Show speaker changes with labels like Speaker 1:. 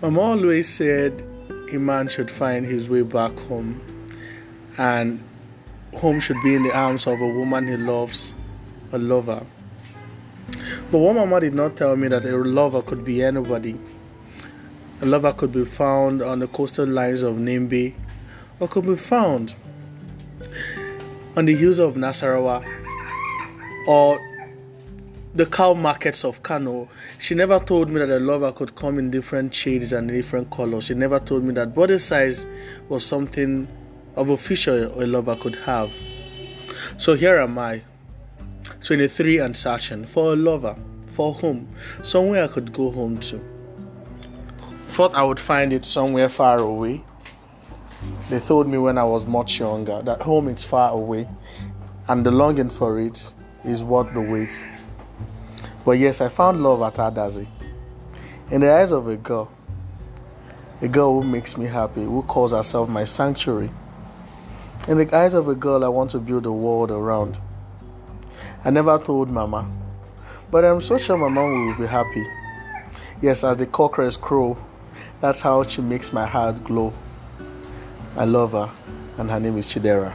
Speaker 1: Mama always said a man should find his way back home, and home should be in the arms of a woman he loves, a lover. But what Mama did not tell me that a lover could be anybody. A lover could be found on the coastal lines of Nembe, or could be found on the hills of Nasarawa, or the cow markets of Kano, she never told me that a lover could come in different shades and different colors. She never told me that body size was something of a feature a lover could have. So here am I, 23 and searching for a lover. For whom? Somewhere I could go home to. Thought I would find it somewhere far away. They told me when I was much younger that home is far away and the longing for it is worth the wait. But yes, I found love at Adazi. In the eyes of a girl, a girl who makes me happy, who calls herself my sanctuary. In the eyes of a girl, I want to build a world around. I never told Mama, but I'm so sure Mama will be happy. Yes, as the cockerels crow, that's how she makes my heart glow. I love her, and her name is Chidera.